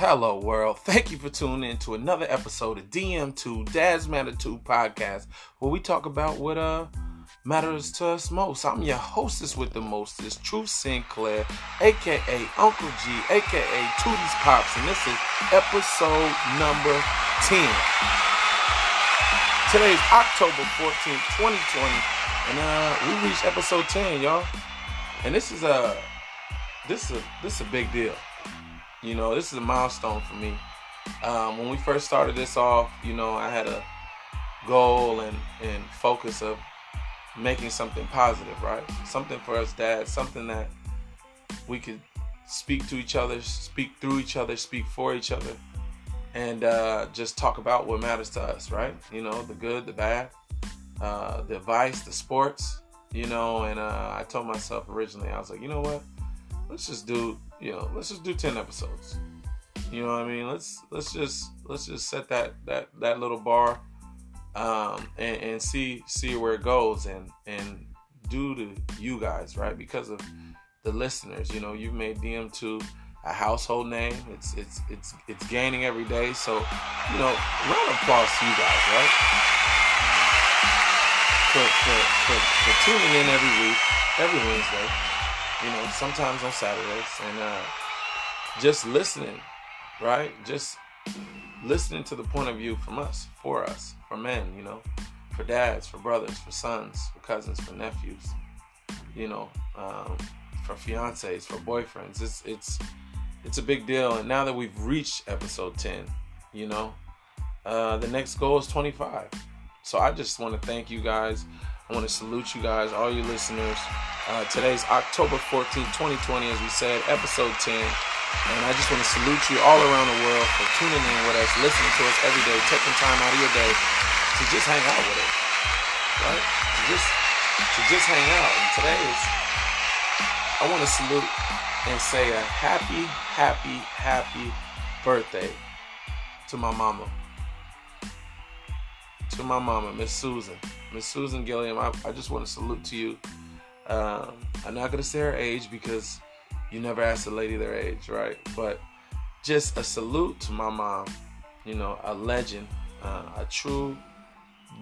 Hello, world. Thank you for tuning in to another episode of DM2 Dad's Matter 2 podcast, where we talk about what uh matters to us most. I'm your hostess with the mostest, Truth Sinclair, aka Uncle G, aka Tootie's Pops, and this is episode number 10. Today's October 14th, 2020, and uh we reached episode 10, y'all. And this is a this is a this is a big deal. You know, this is a milestone for me. Um, when we first started this off, you know, I had a goal and, and focus of making something positive, right? Something for us dads, something that we could speak to each other, speak through each other, speak for each other, and uh, just talk about what matters to us, right? You know, the good, the bad, uh, the advice, the sports, you know. And uh, I told myself originally, I was like, you know what? Let's just do you know, let's just do 10 episodes. You know what I mean? Let's let's just let's just set that that that little bar um and, and see see where it goes and and due to you guys, right? Because of the listeners, you know, you've made DM2 a household name. It's it's it's it's gaining every day. So, you know, round of applause to you guys, right? For, for, for, for tuning in every week, every Wednesday you know, sometimes on Saturdays, and uh, just listening, right? Just listening to the point of view from us, for us, for men, you know, for dads, for brothers, for sons, for cousins, for nephews, you know, um, for fiancés, for boyfriends. It's it's it's a big deal, and now that we've reached episode ten, you know, uh, the next goal is twenty five. So I just want to thank you guys. I want to salute you guys, all you listeners. Uh, today's October 14th, 2020, as we said, episode 10. And I just want to salute you all around the world for tuning in with us, listening to us every day, taking time out of your day to just hang out with us. Right? To just to just hang out. And today is I want to salute and say a happy, happy, happy birthday to my mama. To my mama, Miss Susan. Miss Susan Gilliam, I, I just want to salute to you um, I'm not gonna say her age because you never ask a lady their age, right? But just a salute to my mom. You know, a legend, uh, a true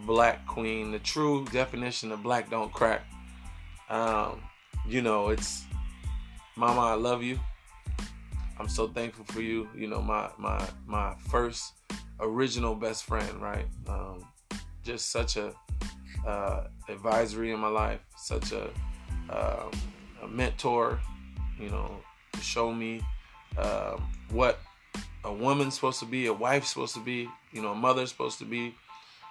black queen, the true definition of black don't crack. Um, you know, it's Mama, I love you. I'm so thankful for you. You know, my my my first original best friend, right? Um, just such a uh, advisory in my life, such a um, a mentor, you know, to show me um, what a woman's supposed to be, a wife's supposed to be, you know, a mother's supposed to be.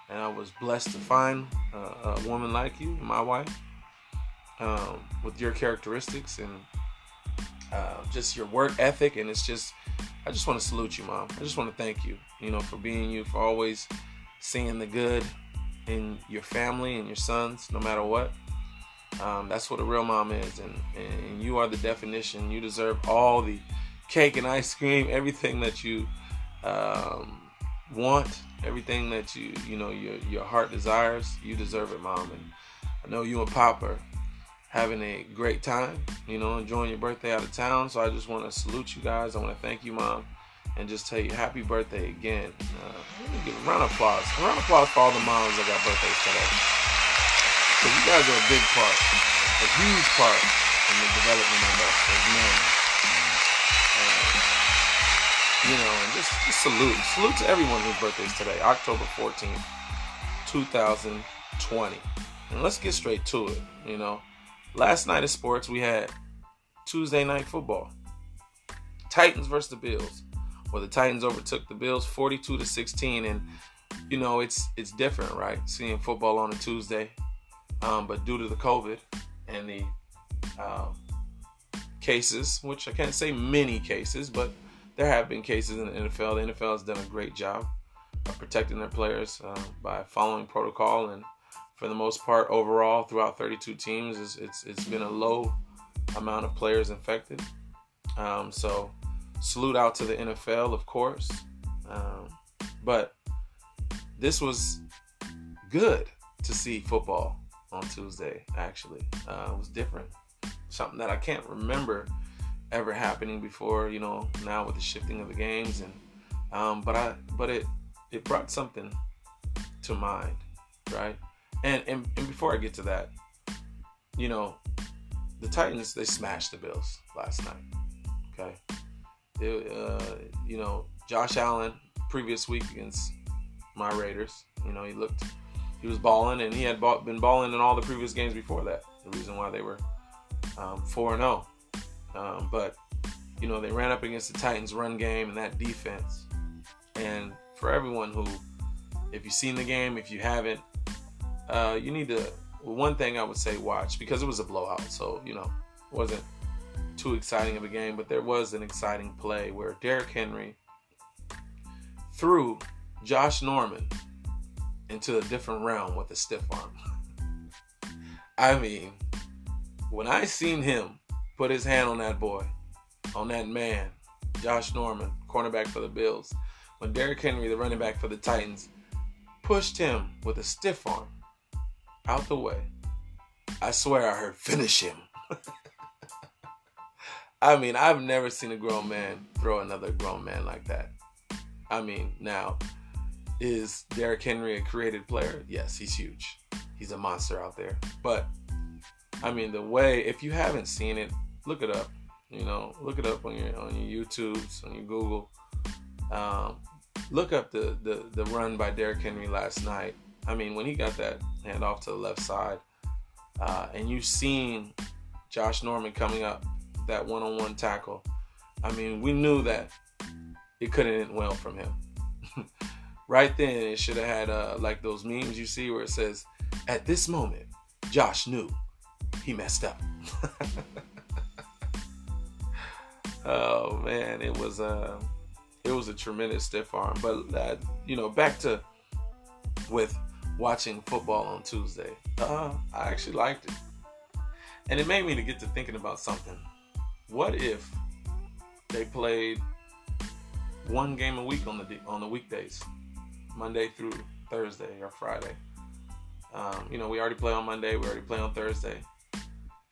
And I was blessed to find uh, a woman like you, my wife, um, with your characteristics and uh, just your work ethic. And it's just, I just want to salute you, mom. I just want to thank you, you know, for being you, for always seeing the good in your family and your sons, no matter what. Um, that's what a real mom is, and, and you are the definition. You deserve all the cake and ice cream, everything that you um, want, everything that you you know your your heart desires. You deserve it, mom. And I know you and Pop are having a great time. You know, enjoying your birthday out of town. So I just want to salute you guys. I want to thank you, mom, and just tell you happy birthday again. Uh, let me give a round of applause. A round of applause for all the moms that got birthdays today. You guys are a big part, a huge part in the development of us as men. You know, and just, just salute. Salute to everyone whose birthday is today, October 14th, 2020. And let's get straight to it. You know, last night of sports, we had Tuesday night football. Titans versus the Bills. Well, the Titans overtook the Bills 42 to 16, and you know it's it's different, right? Seeing football on a Tuesday um, but due to the COVID and the um, cases, which I can't say many cases, but there have been cases in the NFL. The NFL has done a great job of protecting their players uh, by following protocol, and for the most part, overall, throughout 32 teams, it's it's, it's been a low amount of players infected. Um, so, salute out to the NFL, of course, um, but this was good to see football on Tuesday. Actually, uh, it was different. Something that I can't remember ever happening before. You know, now with the shifting of the games, and um, but I but it it brought something to mind, right? And, and and before I get to that, you know, the Titans they smashed the Bills last night. Okay, it, uh, you know Josh Allen previous week against my Raiders. You know he looked he was balling and he had ball, been balling in all the previous games before that. The reason why they were um, four and zero, oh. um, but you know they ran up against the Titans run game and that defense. And for everyone who, if you've seen the game, if you haven't, uh, you need to. One thing I would say, watch because it was a blowout, so you know, wasn't too exciting of a game, but there was an exciting play where Derrick Henry threw Josh Norman into a different realm with a stiff arm. I mean, when I seen him put his hand on that boy, on that man, Josh Norman, cornerback for the Bills, when Derrick Henry, the running back for the Titans, pushed him with a stiff arm out the way. I swear I heard finish him. I mean, I've never seen a grown man throw another grown man like that. I mean, now, is Derrick Henry a created player? Yes, he's huge. He's a monster out there. But, I mean, the way, if you haven't seen it, look it up. You know, look it up on your on your YouTubes, on your Google. Um, look up the, the the run by Derrick Henry last night. I mean, when he got that hand off to the left side, uh, and you seen Josh Norman coming up that one-on-one tackle. I mean, we knew that it couldn't end well from him. right then, it should have had uh, like those memes you see where it says, "At this moment, Josh knew he messed up." oh man, it was a uh, it was a tremendous stiff arm. But you know, back to with watching football on Tuesday. Uh, I actually liked it. And it made me to get to thinking about something. What if they played one game a week on the on the weekdays, Monday through Thursday or Friday? Um, you know, we already play on Monday. We already play on Thursday.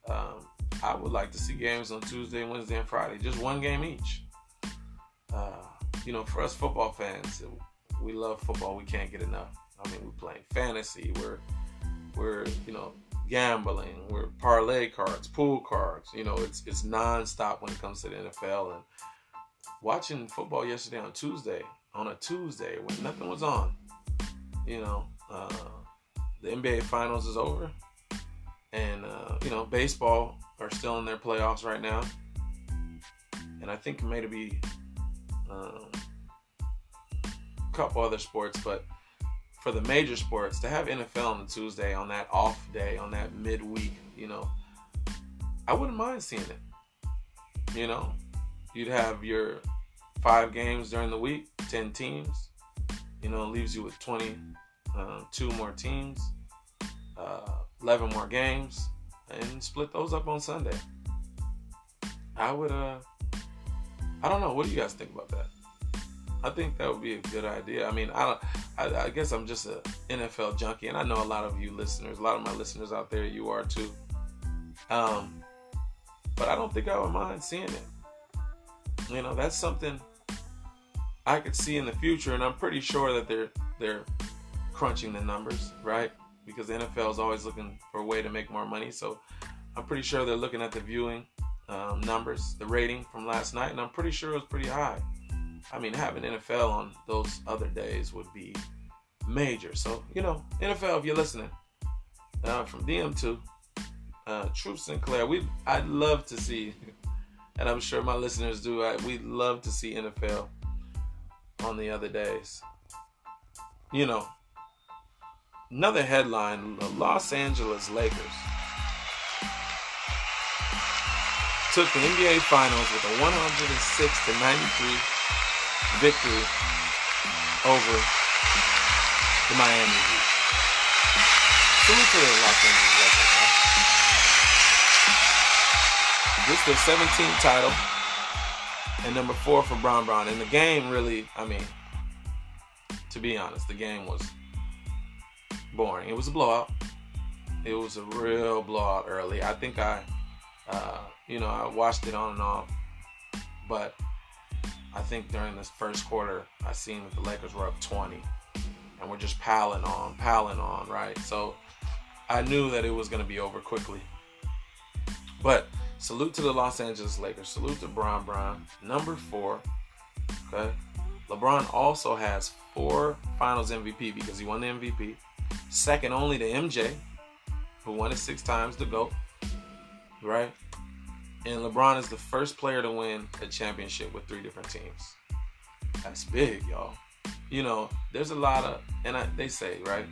Um, I would like to see games on Tuesday, Wednesday, and Friday. Just one game each. Uh, you know, for us football fans, we love football. We can't get enough. I mean, we're playing fantasy. We're we're you know gambling. We're parlay cards, pool cards. You know, it's it's nonstop when it comes to the NFL. And watching football yesterday on Tuesday, on a Tuesday when nothing was on. You know, uh, the NBA Finals is over, and uh, you know baseball are still in their playoffs right now. And I think maybe um, a couple other sports, but for the major sports to have NFL on the Tuesday on that off day on that midweek, you know, I wouldn't mind seeing it. You know, you'd have your five games during the week, ten teams. You know, leaves you with 22 uh, more teams, uh, eleven more games, and split those up on Sunday. I would, uh, I don't know. What do you guys think about that? I think that would be a good idea. I mean, I don't. I, I, guess I'm just a NFL junkie, and I know a lot of you listeners, a lot of my listeners out there, you are too. Um, but I don't think I would mind seeing it. You know, that's something I could see in the future, and I'm pretty sure that they're they're crunching the numbers, right? Because the NFL is always looking for a way to make more money. So I'm pretty sure they're looking at the viewing um, numbers, the rating from last night, and I'm pretty sure it was pretty high. I mean, having NFL on those other days would be major. So, you know, NFL, if you're listening, uh, from DM2, uh, Truth Sinclair, we I'd love to see, and I'm sure my listeners do. I, we'd love to see NFL on the other days. You know, another headline: the Los Angeles Lakers took the NBA Finals with a 106 to 93 victory over the Miami Heat. Salute to Los Angeles Lakers, man. This is their 17th title and number four for Bron Bron. And the game really, I mean, to be honest, the game was boring. It was a blowout. It was a real blowout early. I think I, uh, you know, I watched it on and off but I think during this first quarter, I seen that the Lakers were up 20, and we're just piling on, piling on, right? So I knew that it was going to be over quickly. But salute to the Los Angeles Lakers. Salute to Bron Bron, number four. Okay. LeBron also has four Finals MVP because he won the MVP, second only to MJ, who won it six times, the GOAT, right? And LeBron is the first player to win a championship with three different teams. That's big, y'all. You know, there's a lot of, and I, they say, right?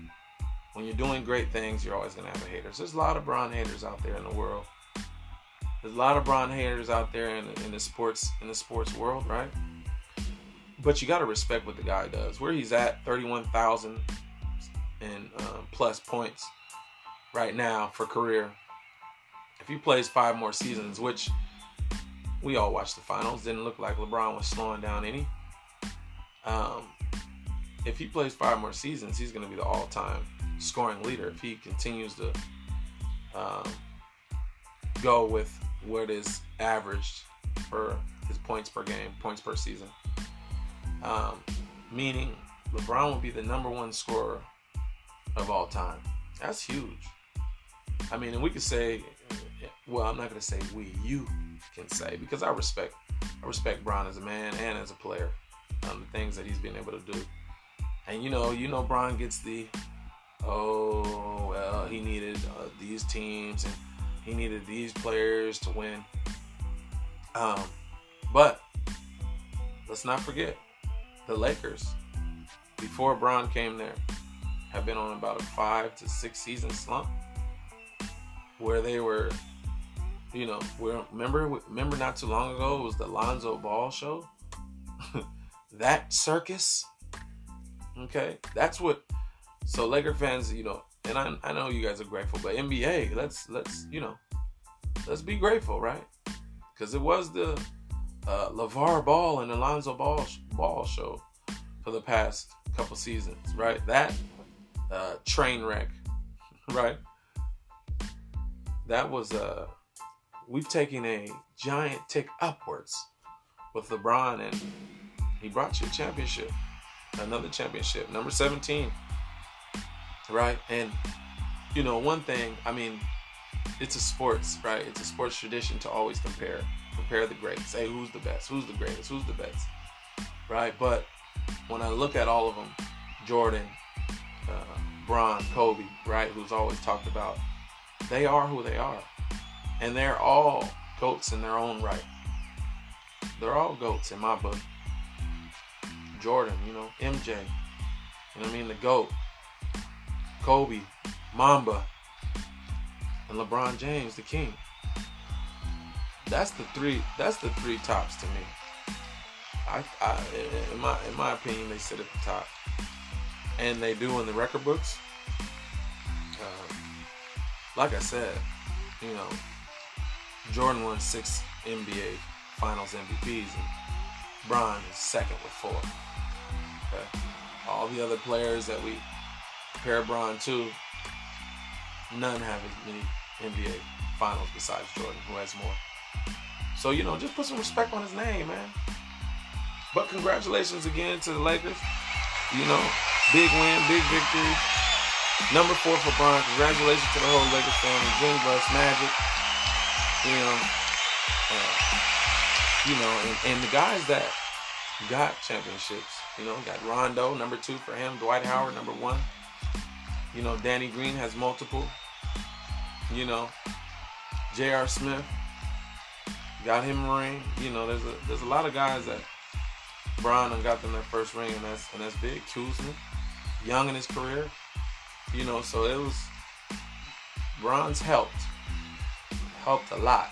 When you're doing great things, you're always going to have haters. There's a lot of Bron haters out there in the world. There's a lot of Bron haters out there in, in the sports in the sports world, right? But you got to respect what the guy does. Where he's at, 31,000 and um, plus points right now for career. If he plays five more seasons, which we all watched the finals, didn't look like LeBron was slowing down any. Um, if he plays five more seasons, he's going to be the all-time scoring leader. If he continues to um, go with what is averaged for his points per game, points per season um, meaning LeBron will be the number one scorer of all time. That's huge. I mean, and we could say, well, I'm not to say we, you can say, because I respect, I respect Bron as a man and as a player, um, the things that he's been able to do. And you know, you know, Bron gets the, oh well, he needed uh, these teams and he needed these players to win. Um, but let's not forget, the Lakers, before Bron came there, have been on about a five to six season slump where they were, you know, where remember remember not too long ago was the Lonzo Ball show. that circus. Okay, that's what. So Laker fans, you know, and I, I know you guys are grateful, but NBA, let's let's you know, let's be grateful, right? Because it was the uh, LeVar Ball and Alonzo Ball, Ball show for the past couple seasons, right? That uh, train wreck, right? That was uh, we've taken a giant tick upwards with LeBron, and he brought you a championship, another championship, number 17, right? And you know, one thing, I mean, it's a sports, right? It's a sports tradition to always compare compare the greats. Say who's the best, who's the greatest, who's the best, right? But when I look at all of them, Jordan, uh, Kobe, right, who's always talked about, they are who they are, and they're all goats in their own right. They're all goats in my book. Jordan, you know, MJ, you know I mean, the goat, Kobe, Mamba, and LeBron James, the king. That's the three. That's the three tops to me. I, I in my in my opinion, they sit at the top, and they do in the record books. Um, like I said, you know, Jordan won six NBA Finals MVPs, and Bron is second with four. Okay. All the other players that we compare Bron to, none have as many NBA Finals besides Jordan, who has more. So, you know, just put some respect on his name, man. But congratulations again to the Lakers. You know, big win, big victory. Number four for Bron. Congratulations to the whole Lakers family. Jim Buss, Magic. You know, uh, you know, and, and the guys that got championships. You know, got Rondo, number two for him. Dwight Howard, number one. You know, Danny Green has multiple. You know, J.R. Smith, got him a ring. You know, there's a there's a lot of guys that Bron and got them their first ring, and that's and that's big. Kuzma, young in his career, you know, so it was Bron's helped helped a lot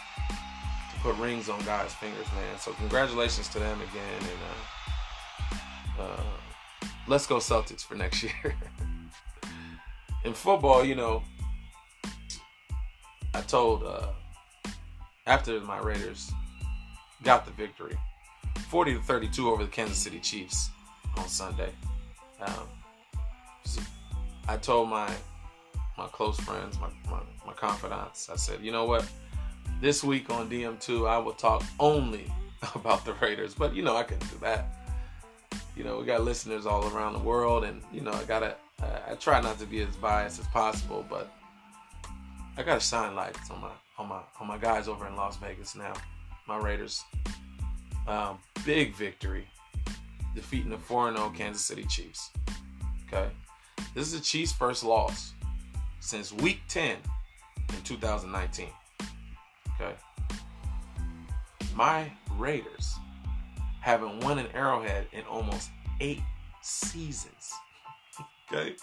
to put rings on guys' fingers, man. So congratulations to them again, and uh, uh, let's go Celtics for next year. In football, you know, I told. Uh, after my Raiders got the victory, 40 to 32 over the Kansas City Chiefs on Sunday. Um, I told my my close friends, my, my, my confidants, I said, you know what? This week on DM2, I will talk only about the Raiders, but you know I couldn't do that. You know, we got listeners all around the world, and you know I gotta. I try not to be as biased as possible, but I got a shine lights on my on my on my guys over in Las Vegas now. My Raiders, um, big victory, defeating the 4-0 Kansas City Chiefs. Okay, this is the Chiefs' first loss since Week 10 in 2019. Okay, my Raiders haven't won an Arrowhead in almost eight seasons. Okay,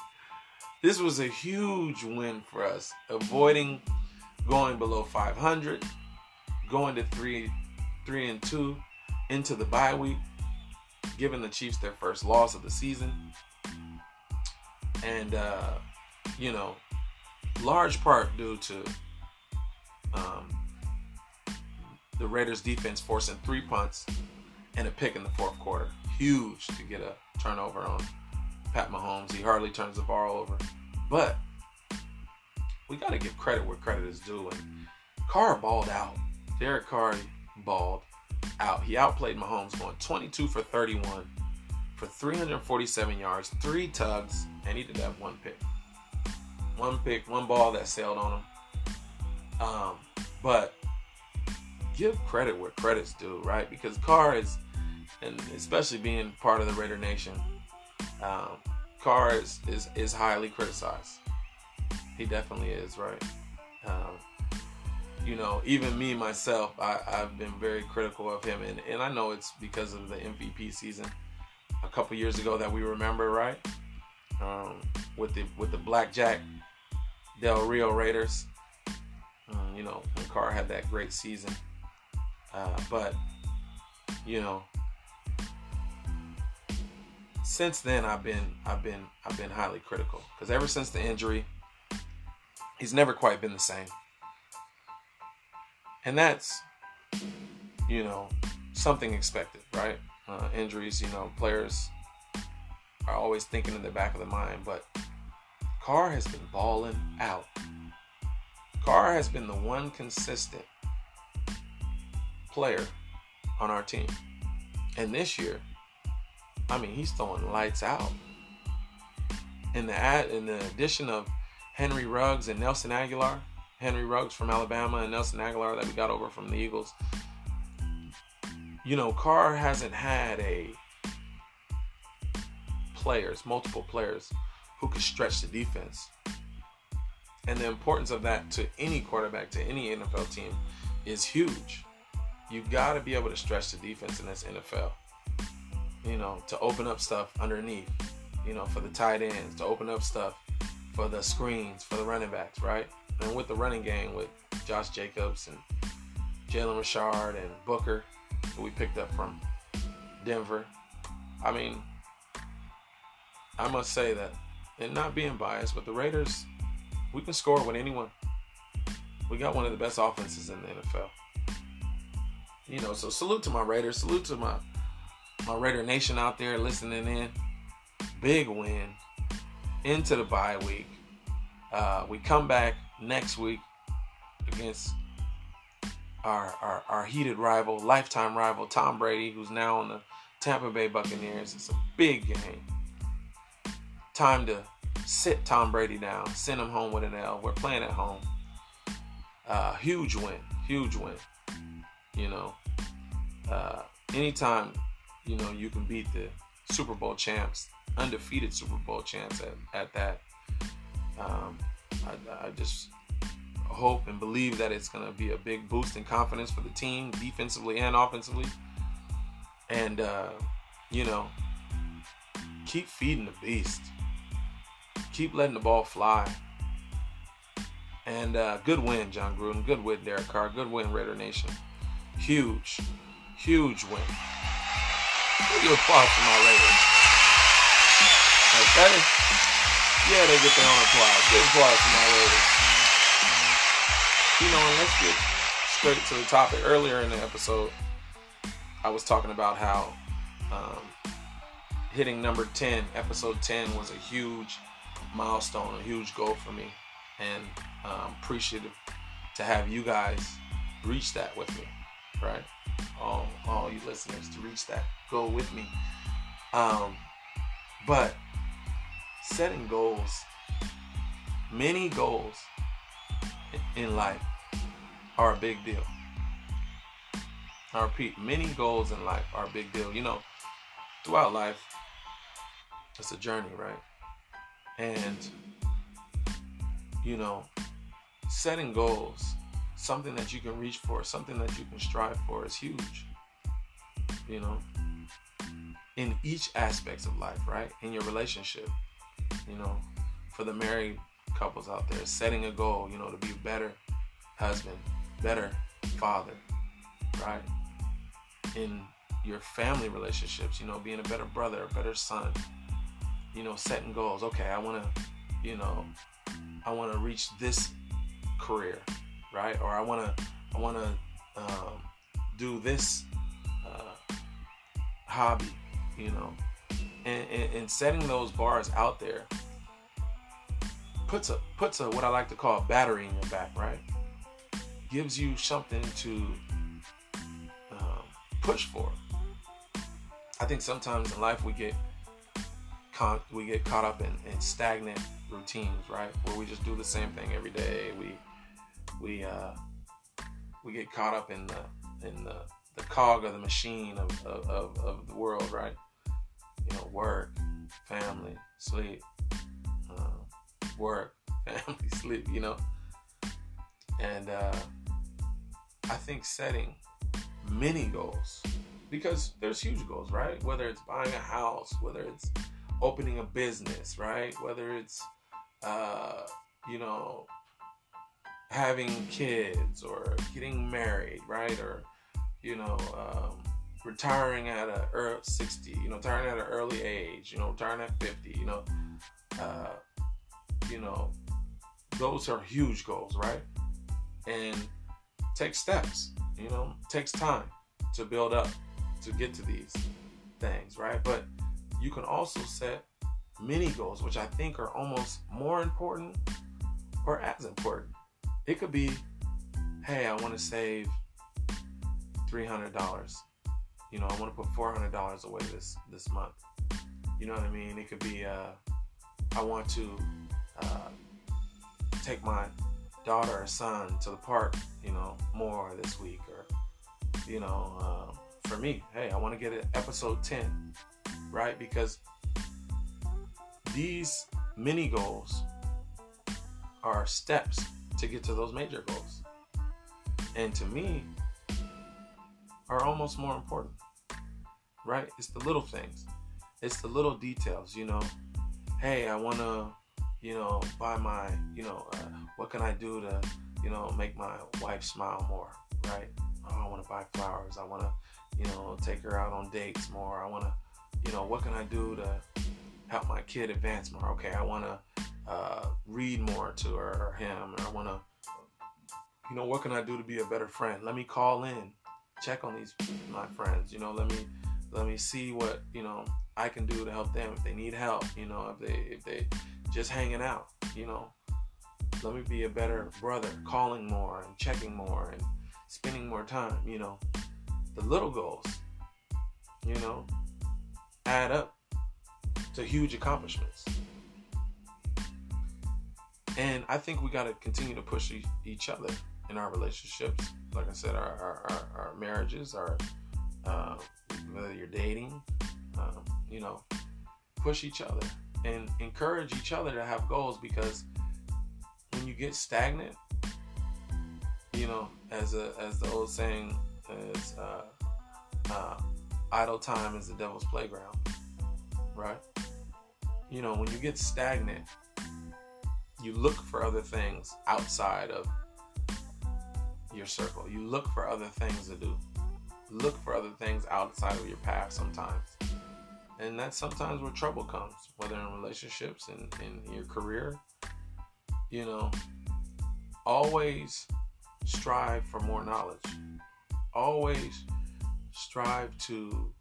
this was a huge win for us, avoiding going below 500, going to three, three and two into the bye week, giving the Chiefs their first loss of the season, and uh, you know, large part due to um, the Raiders defense forcing three punts and a pick in the fourth quarter. Huge to get a turnover on Pat Mahomes. He hardly turns the ball over. But we got to give credit where credit is due. And Carr balled out. Derek Carr balled out. He outplayed Mahomes going 22 for 31 for 347 yards, three tugs, and he did have one pick. One pick, one ball that sailed on him. Um, but give credit where credit's due, right? Because Carr is, and especially being part of the Raider Nation, um, Carr is, is, is highly criticized. He definitely is, right? Um, you know, even me myself, I, have been very critical of him, and, and I know it's because of the MVP season a couple years ago that we remember, right? Um, with the with the Blackjack Del Rio Raiders. Um, you know, when Carr had that great season. Uh, but you know, since then I've been I've been I've been highly critical because ever since the injury, he's never quite been the same, and that's you know something expected, right? Uh, injuries, you know, players are always thinking in the back of the mind, but Carr has been balling out. Carr has been the one consistent player on our team. And this year, I mean, he's throwing lights out. In the ad, in the addition of Henry Ruggs and Nelson Agholor, Henry Ruggs from Alabama and Nelson Agholor that we got over from the Eagles. You know, Carr hasn't had a players, multiple players who could stretch the defense. And the importance of that to any quarterback, to any NFL team, is huge you got to be able to stretch the defense in this NFL. You know, to open up stuff underneath. You know, for the tight ends, to open up stuff for the screens, for the running backs, right? And with the running game with Josh Jacobs and Jalen Richard and Booker, who we picked up from Denver. I mean, I must say that, and not being biased, but the Raiders, we can score with anyone. We got one of the best offenses in the NFL. You know, so salute to my Raiders. Salute to my my Raider Nation out there listening in. Big win into the bye week. Uh, we come back next week against our, our, our heated rival, lifetime rival, Tom Brady, who's now on the Tampa Bay Buccaneers. It's a big game. Time to sit Tom Brady down, send him home with an L. We're playing at home. Uh, huge win, huge win. You know, uh, anytime you know you can beat the Super Bowl champs, undefeated Super Bowl champs at, at that, um, I, I just hope and believe that it's going to be a big boost in confidence for the team, defensively and offensively. And, uh, you know, keep feeding the beast, keep letting the ball fly. And uh, good win, Jon Gruden. Good win, Derek Carr. Good win, Raider Nation. Huge, huge win. Give you applause for my Raiders. Okay? Yeah, they get their own applause. Give applause for my Raiders. You know, and let's get straight to the topic. Earlier in the episode, I was talking about how um, hitting number 10, episode 10, was a huge milestone, a huge goal for me. And um, appreciative to have you guys reach that with me right? All, all you listeners to reach that goal with me. Um, but setting goals, many goals in life are a big deal. I repeat, many goals in life are a big deal. You know, throughout life, it's a journey, right? And, you know, setting goals, something that you can reach for, something that you can strive for is huge. You know, in each aspects of life, right? In your relationship, you know, for the married couples out there, setting a goal, you know, to be a better husband, better father, right? In your family relationships, you know, being a better brother, a better son, you know, setting goals. Okay, I want to, you know, I want to reach this career, right? Or I want to, I want to um, do this uh, hobby, you know, and, and, and setting those bars out there puts a puts a what I like to call a battery in your back, right? Gives you something to um, push for. I think sometimes in life we get con- we get caught up in, in stagnant routines, right? Where we just do the same thing every day. We we uh, we get caught up in the in the, the cog of the machine of, of, of, of the world, right? You know, work, family, sleep, uh, work, family, sleep. You know, and uh, I think setting mini goals because there's huge goals, right? Whether it's buying a house, whether it's opening a business, right? Whether it's, uh, you know, having kids or getting married, right? Or, you know, um, retiring at a early 60, you know, retiring at an early age, you know, retiring at 50, you know, uh, you know, those are huge goals, right? And take steps, you know, takes time to build up to get to these things, right? But you can also set mini goals, which I think are almost more important or as important. It could be, hey, I want to save $300. You know, I want to put $400 away this this month. You know what I mean? It could be, uh, I want to uh, take my daughter or son to the park, you know, more this week, or you know, uh, for me, hey, I want to get an episode 10, right? Because these mini goals are steps to get to those major goals. And to me, are almost more important, right? It's the little things, it's the little details, you know. Hey, I want to, you know, buy my, you know, uh, what can I do to, you know, make my wife smile more, right? Oh, I want to buy flowers. I want to, you know, take her out on dates more. I want to, you know, what can I do to help my kid advance more? Okay, I want to uh, read more to her or him, or I want to, you know, what can I do to be a better friend? Let me call in, check on these my friends. You know, let me let me see what you know I can do to help them if they need help. You know, if they if they just hanging out. You know, let me be a better brother, calling more and checking more and spending more time. You know, the little goals, you know, add up to huge accomplishments. And I think we got to continue to push each other in our relationships. Like I said, our, our, our, our marriages, our uh, whether you're dating, um, you know, push each other and encourage each other to have goals because when you get stagnant, you know, as a as the old saying is, uh, uh, idle time is the devil's playground, right? You know, when you get stagnant, you look for other things outside of your circle. You look for other things to do. Look for other things outside of your path sometimes. And that's sometimes where trouble comes, whether in relationships and in your career. You know, always strive for more knowledge. Always strive to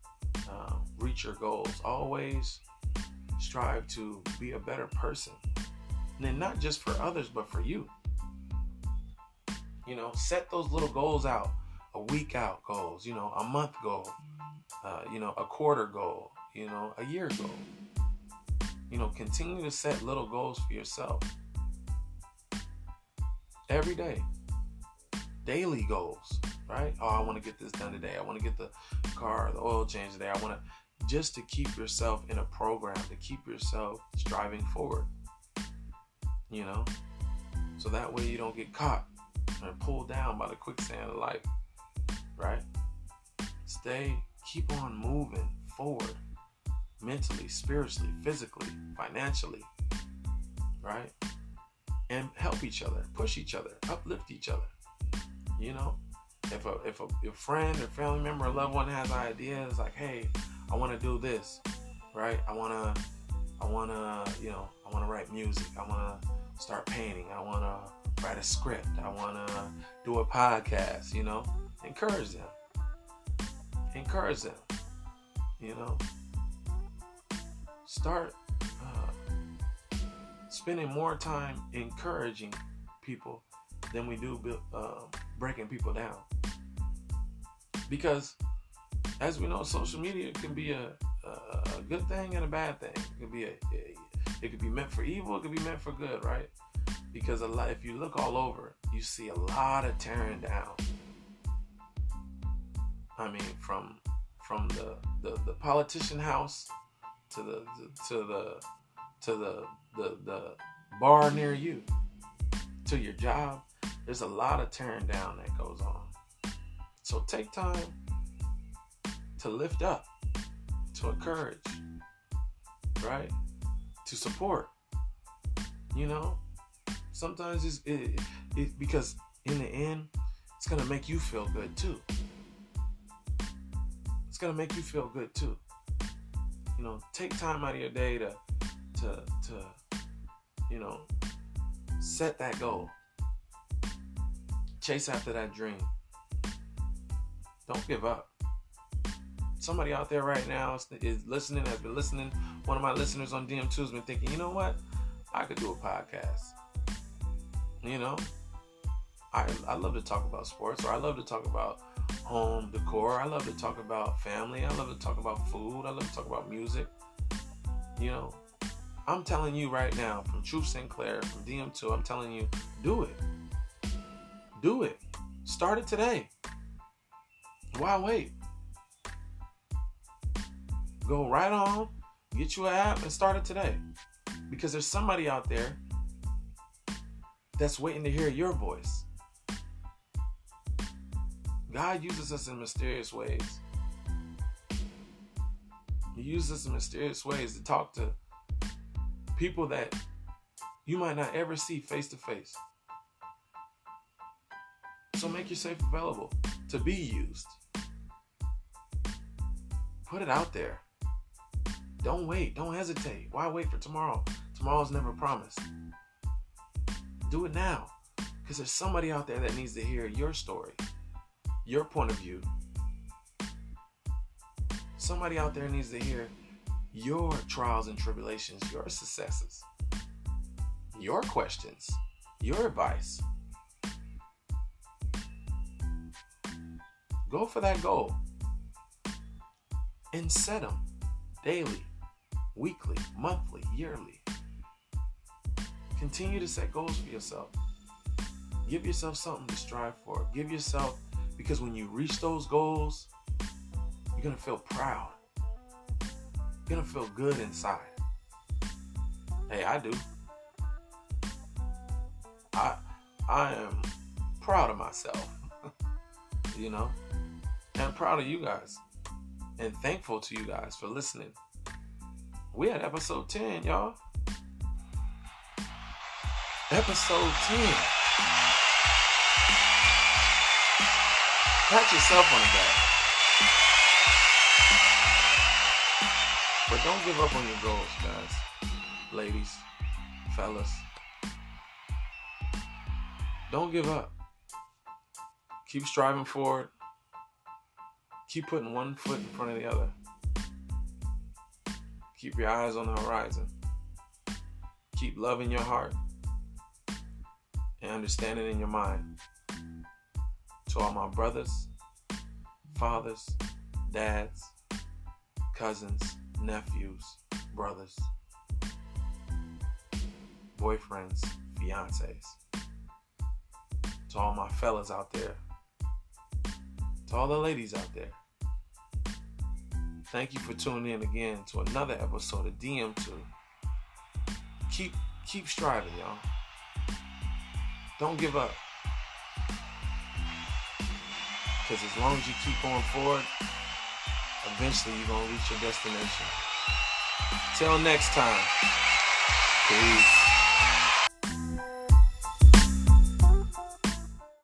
uh, reach your goals. Always strive to be a better person. And then not just for others, but for you. You know, set those little goals out. a week out goals, you know, a month goal, uh, you know, a quarter goal, you know, a year goal. You know, continue to set little goals for yourself every day. Daily goals, right? Oh, I want to get this done today. I want to get the car, the oil change today. I want to just to keep yourself in a program, to keep yourself striving forward. You know? So that way you don't get caught or pulled down by the quicksand of life. Right? Stay, keep on moving forward mentally, spiritually, physically, financially. Right? And help each other, push each other, uplift each other. You know? If a if a, if a friend or family member or loved one has ideas like, hey, I want to do this, right? I want to, I want to, you know, I want to write music. I want to start painting. I want to write a script. I want to do a podcast, you know? Encourage them. Encourage them, you know? Start uh, spending more time encouraging people than we do uh, breaking people down. Because as we know, social media can be a, a, a good thing and a bad thing. It can be a, a, it could be meant for evil. It could be meant for good, right? Because a lot, if you look all over, you see a lot of tearing down. I mean, from from the the, the politician house to the, to the to the the the bar near you to your job. There's a lot of tearing down that goes on. So take time to lift up, to encourage, right? To support. You know, sometimes it's it, it, because in the end, it's gonna make you feel good too. It's gonna make you feel good too. You know, take time out of your day to to to you know set that goal. Chase after that dream. Don't give up somebody out there right now is listening, has been listening. One of my listeners on DM2 has been thinking, you know what? I could do a podcast. You know, I, I love to talk about sports, or I love to talk about home decor. I love to talk about family. I love to talk about food. I love to talk about music. You know, I'm telling you right now, from Truth Sinclair, from DM2, I'm telling you, do it. Do it. Start it today. Why wait? Go right on, get you an app, and start it today. Because there's somebody out there that's waiting to hear your voice. God uses us in mysterious ways. He uses us in mysterious ways to talk to people that you might not ever see face to face. So make yourself available to be used. Put it out there. Don't wait. Don't hesitate. Why wait for tomorrow? Tomorrow's never promised. Do it now. Because there's somebody out there that needs to hear your story, your point of view. Somebody out there needs to hear your trials and tribulations, your successes, your questions, your advice. Go for that goal and set them daily weekly, monthly, yearly. Continue to set goals for yourself. Give yourself something to strive for. Give yourself, because when you reach those goals, you're going to feel proud. You're going to feel good inside. Hey, I do. I I am proud of myself. you know? And proud of you guys. And thankful to you guys for listening. We at episode 10, y'all. Episode 10. Pat yourself on the back. But don't give up on your goals, guys. Ladies, fellas. Don't give up. Keep striving forward. Keep putting one foot in front of the other. Keep your eyes on the horizon. Keep love in your heart and understanding in your mind. To all my brothers fathers, dads, cousins, nephews, brothers, boyfriends, fiancés. To all my fellas out there, to all the ladies out there. Thank you for tuning in again to another episode of DM2. Keep keep striving, y'all. Don't give up. Because as long as you keep going forward, eventually you're going to reach your destination. Till next time. Peace.